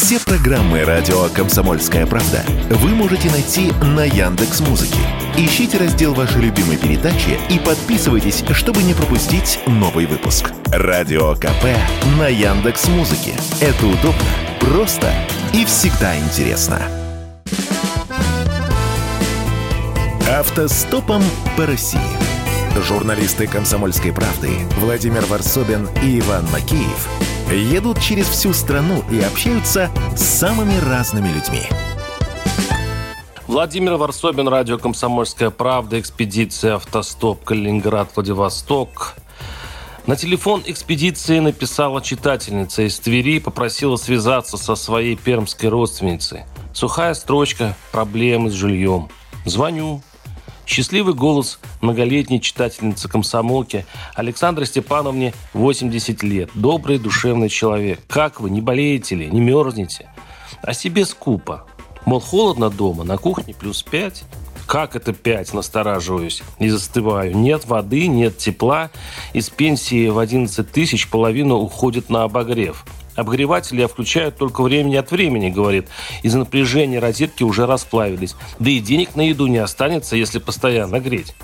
Все программы радио Комсомольская правда вы можете найти на Яндекс Музыке. Ищите раздел вашей любимой передачи и подписывайтесь, чтобы не пропустить новый выпуск. Радио КП на Яндекс Музыке. Это удобно, просто и всегда интересно. Автостопом по России. Журналисты «Комсомольской правды» Владимир Варсобин и Иван Макеев едут через всю страну и общаются с самыми разными людьми. Владимир Варсобин, радио «Комсомольская правда», экспедиция «Автостоп», Калининград, Владивосток. На телефон экспедиции написала читательница из Твери, попросила связаться со своей пермской родственницей. Сухая строчка «Проблемы с жильем». Звоню, Счастливый голос многолетней читательницы комсомолки Александре Степановне 80 лет. Добрый, душевный человек. Как вы, не болеете ли, не мерзнете? О себе скупо. Мол, холодно дома, на кухне плюс 5. Как это 5? Настораживаюсь и застываю. Нет воды, нет тепла. Из пенсии в 11 тысяч половина уходит на обогрев – Обогреватели я включаю только времени от времени, говорит. Из-за напряжения розетки уже расплавились. Да и денег на еду не останется, если постоянно греть.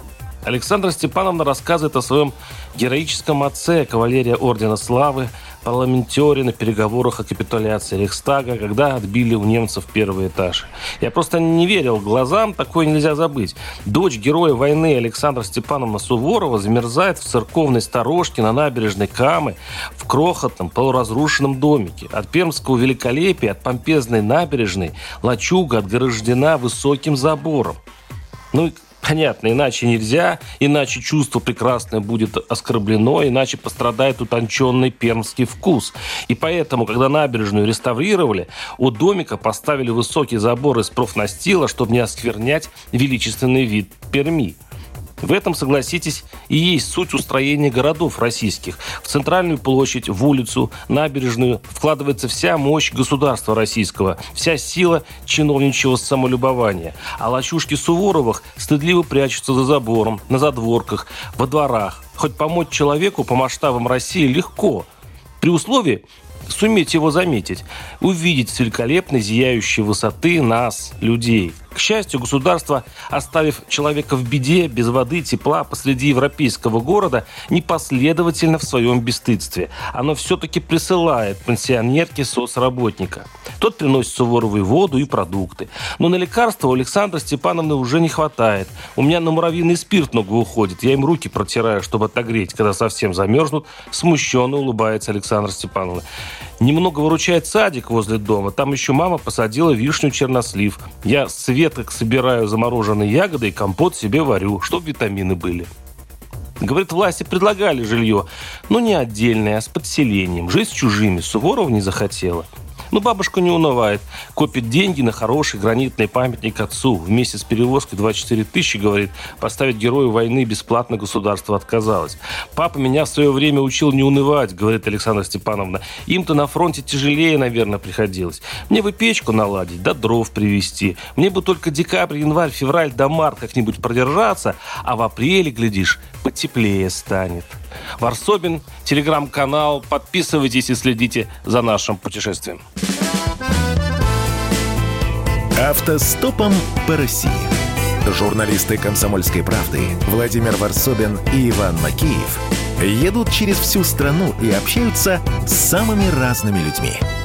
Александра Степановна рассказывает о своем героическом отце, кавалерия Ордена Славы, парламентере на переговорах о капитуляции Рейхстага, когда отбили у немцев первый этаж. Я просто не верил глазам, такое нельзя забыть. Дочь героя войны Александра Степановна Суворова замерзает в церковной сторожке на набережной Камы в крохотном полуразрушенном домике. От пермского великолепия, от помпезной набережной лачуга отгорождена высоким забором. Ну и Понятно, иначе нельзя, иначе чувство прекрасное будет оскорблено, иначе пострадает утонченный пермский вкус. И поэтому, когда набережную реставрировали, у домика поставили высокий забор из профнастила, чтобы не осквернять величественный вид Перми. В этом, согласитесь, и есть суть устроения городов российских. В центральную площадь, в улицу, набережную вкладывается вся мощь государства российского, вся сила чиновничьего самолюбования. А лачушки Суворовых стыдливо прячутся за забором, на задворках, во дворах. Хоть помочь человеку по масштабам России легко, при условии, суметь его заметить, увидеть с великолепной зияющей высоты нас, людей – к счастью, государство, оставив человека в беде, без воды, тепла, посреди европейского города, непоследовательно в своем бесстыдстве. Оно все-таки присылает пенсионерке соцработника. Тот приносит Суворовой воду и продукты. Но на лекарства у Александра Степановны уже не хватает. У меня на муравьиный спирт много уходит. Я им руки протираю, чтобы отогреть, когда совсем замерзнут. Смущенно улыбается Александра Степановна. Немного выручает садик возле дома. Там еще мама посадила вишню чернослив. Я с веток собираю замороженные ягоды и компот себе варю, чтобы витамины были. Говорит, власти предлагали жилье, но не отдельное, а с подселением. Жить с чужими Суворов не захотела. Но бабушка не унывает. Копит деньги на хороший гранитный памятник отцу. Вместе с перевозкой 24 тысячи, говорит, поставить герою войны бесплатно государство отказалось. Папа меня в свое время учил не унывать, говорит Александра Степановна. Им-то на фронте тяжелее, наверное, приходилось. Мне бы печку наладить, да дров привезти. Мне бы только декабрь, январь, февраль до март как-нибудь продержаться, а в апреле, глядишь, потеплее станет. Варсобин, телеграм-канал. Подписывайтесь и следите за нашим путешествием. Автостопом по России. Журналисты «Комсомольской правды» Владимир Варсобин и Иван Макеев едут через всю страну и общаются с самыми разными людьми –